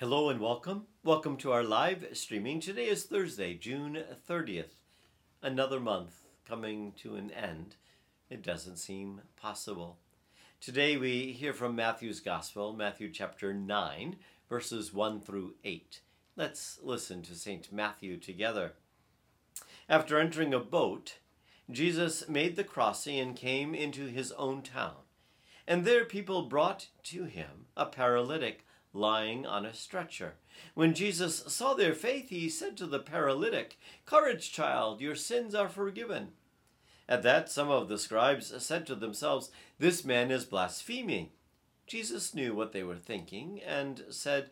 Hello and welcome. Welcome to our live streaming. Today is Thursday, June 30th. Another month coming to an end. It doesn't seem possible. Today we hear from Matthew's Gospel, Matthew chapter 9, verses 1 through 8. Let's listen to St. Matthew together. After entering a boat, Jesus made the crossing and came into his own town. And there people brought to him a paralytic lying on a stretcher. When Jesus saw their faith, he said to the paralytic, Courage, child, your sins are forgiven. At that, some of the scribes said to themselves, This man is blaspheming. Jesus knew what they were thinking and said,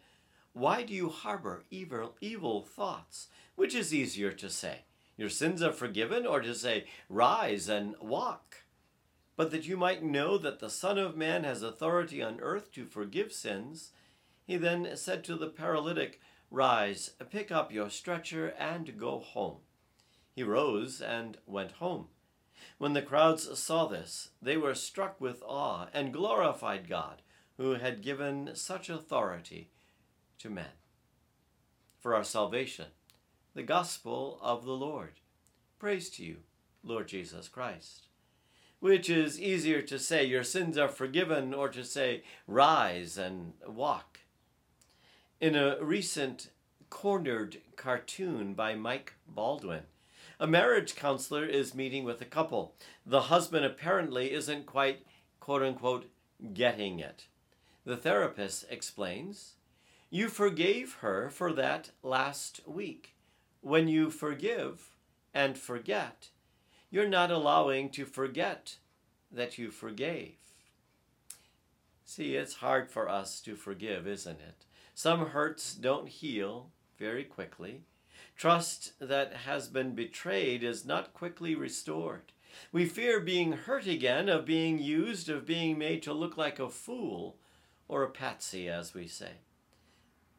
Why do you harbor evil, evil thoughts? Which is easier to say, Your sins are forgiven, or to say, Rise and walk? But that you might know that the Son of Man has authority on earth to forgive sins, he then said to the paralytic, Rise, pick up your stretcher, and go home. He rose and went home. When the crowds saw this, they were struck with awe and glorified God, who had given such authority to men. For our salvation, the gospel of the Lord. Praise to you, Lord Jesus Christ. Which is easier to say, Your sins are forgiven, or to say, Rise and walk? In a recent cornered cartoon by Mike Baldwin, a marriage counselor is meeting with a couple. The husband apparently isn't quite, quote unquote, getting it. The therapist explains You forgave her for that last week. When you forgive and forget, you're not allowing to forget that you forgave. See, it's hard for us to forgive, isn't it? Some hurts don't heal very quickly. Trust that has been betrayed is not quickly restored. We fear being hurt again, of being used, of being made to look like a fool or a patsy, as we say.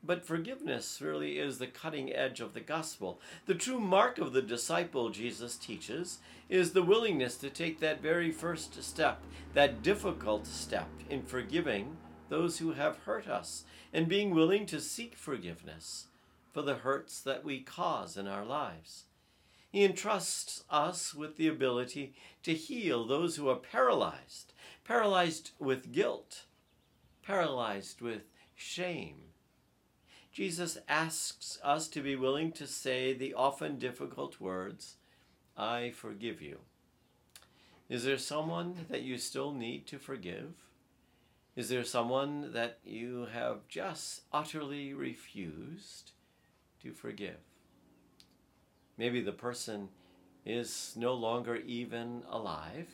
But forgiveness really is the cutting edge of the gospel. The true mark of the disciple, Jesus teaches, is the willingness to take that very first step, that difficult step in forgiving those who have hurt us, and being willing to seek forgiveness for the hurts that we cause in our lives. He entrusts us with the ability to heal those who are paralyzed, paralyzed with guilt, paralyzed with shame. Jesus asks us to be willing to say the often difficult words, I forgive you. Is there someone that you still need to forgive? Is there someone that you have just utterly refused to forgive? Maybe the person is no longer even alive,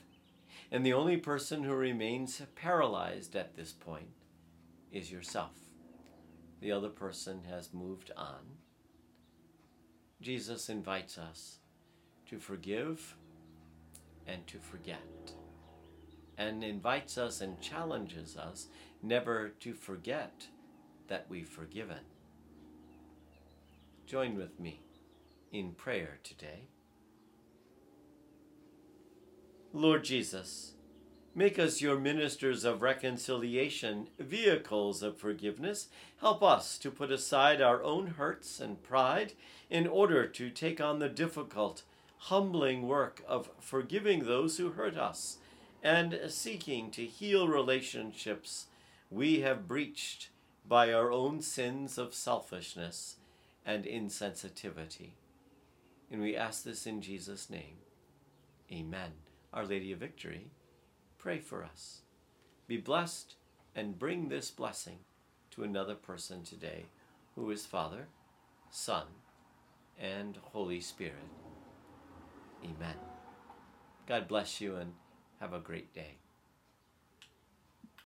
and the only person who remains paralyzed at this point is yourself. The other person has moved on. Jesus invites us to forgive and to forget and invites us and challenges us never to forget that we've forgiven. Join with me in prayer today. Lord Jesus, make us your ministers of reconciliation, vehicles of forgiveness. Help us to put aside our own hurts and pride in order to take on the difficult, humbling work of forgiving those who hurt us and seeking to heal relationships we have breached by our own sins of selfishness and insensitivity. And we ask this in Jesus' name. Amen. Our Lady of Victory, pray for us. Be blessed and bring this blessing to another person today who is Father, Son, and Holy Spirit. Amen. God bless you and have a great day.